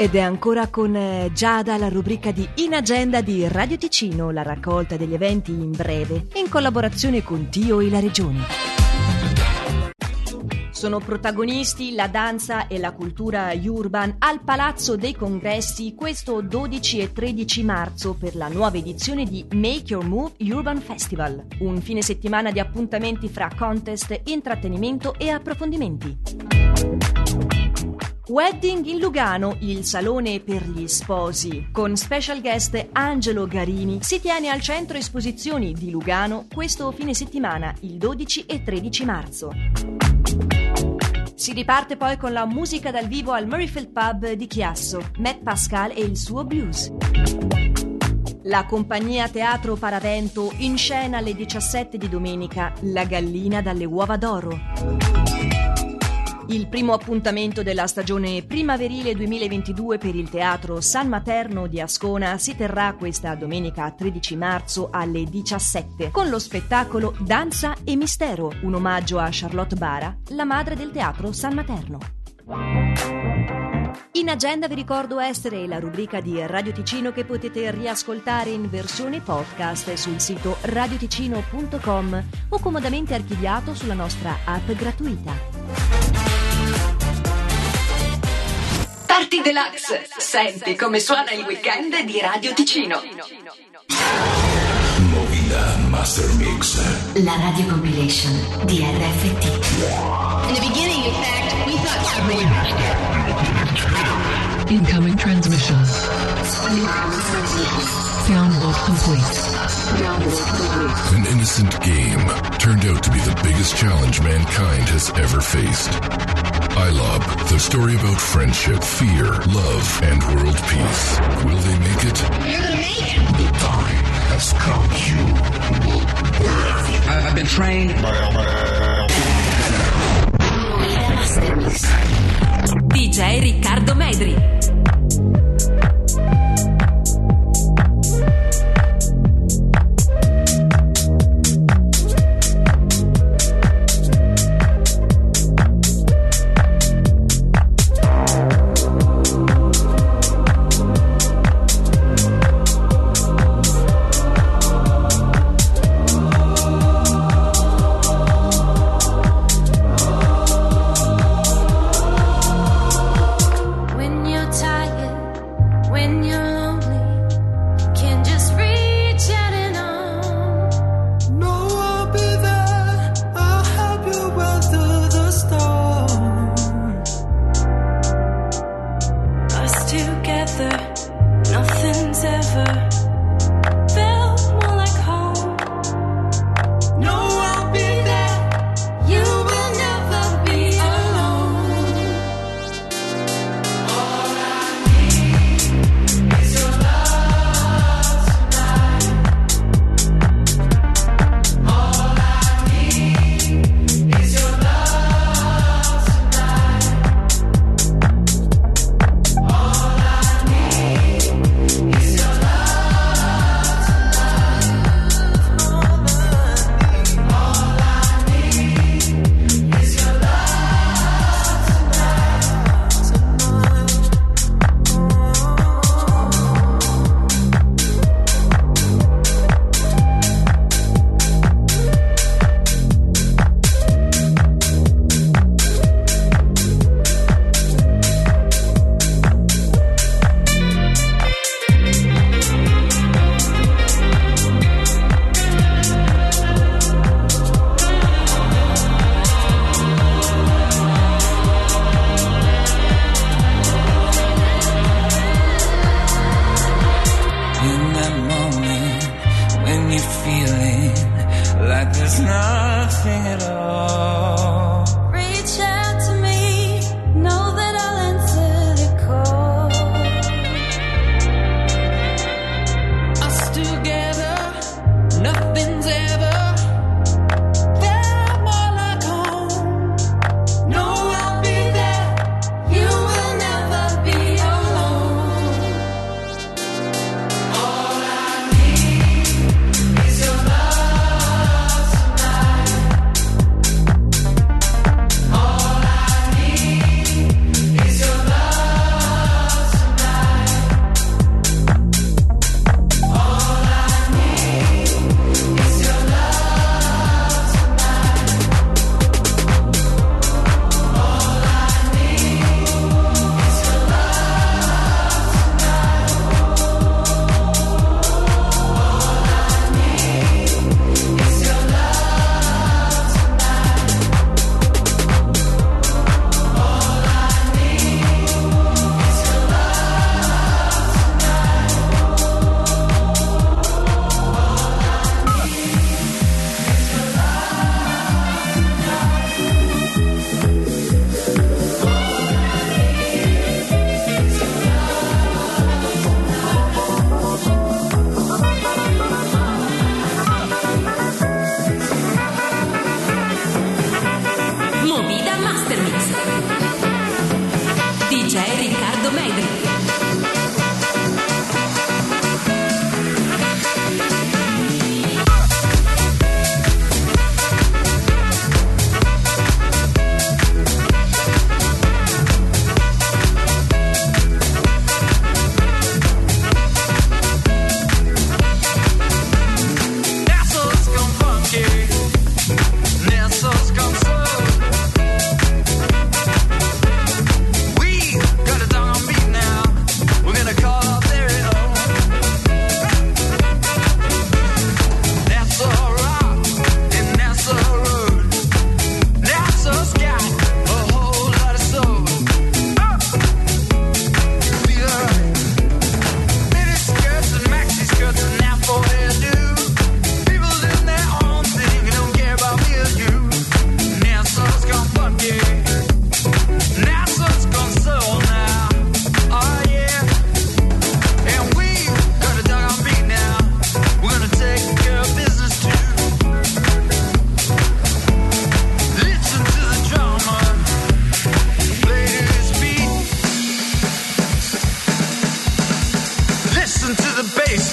Ed è ancora con eh, Giada la rubrica di In Agenda di Radio Ticino, la raccolta degli eventi in breve, in collaborazione con Tio e la Regione. Sono protagonisti la danza e la cultura urban al Palazzo dei Congressi questo 12 e 13 marzo per la nuova edizione di Make Your Move Urban Festival, un fine settimana di appuntamenti fra contest, intrattenimento e approfondimenti. Wedding in Lugano, il salone per gli sposi, con special guest Angelo Garini, si tiene al centro esposizioni di Lugano questo fine settimana, il 12 e 13 marzo. Si riparte poi con la musica dal vivo al Murrayfield Pub di Chiasso, Matt Pascal e il suo blues. La compagnia Teatro Paravento in scena alle 17 di domenica La gallina dalle uova d'oro. Il primo appuntamento della stagione primaverile 2022 per il Teatro San Materno di Ascona si terrà questa domenica 13 marzo alle 17 con lo spettacolo Danza e Mistero, un omaggio a Charlotte Bara, la madre del Teatro San Materno. In agenda vi ricordo essere la rubrica di Radio Ticino che potete riascoltare in versione podcast sul sito radioticino.com o comodamente archiviato sulla nostra app gratuita. Party Deluxe. Senti come suona il weekend di Radio Ticino. Movida Master Mix. La radio compilation di RFT. In the beginning, in fact, we thought Incoming transmission. Download complete. An innocent game turned out to be the biggest challenge mankind has ever faced. iLob, the story about friendship, fear, love, and world peace. Will they make it? You're gonna make it. The time has come. You will I've been trained. Movida Master Mix. DJ Riccardo Medri.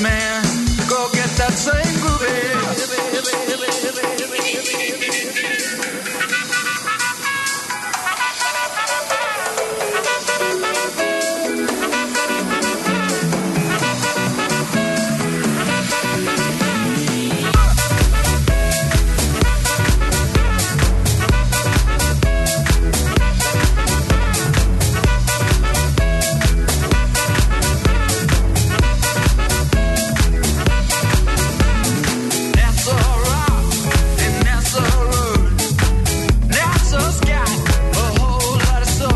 Man.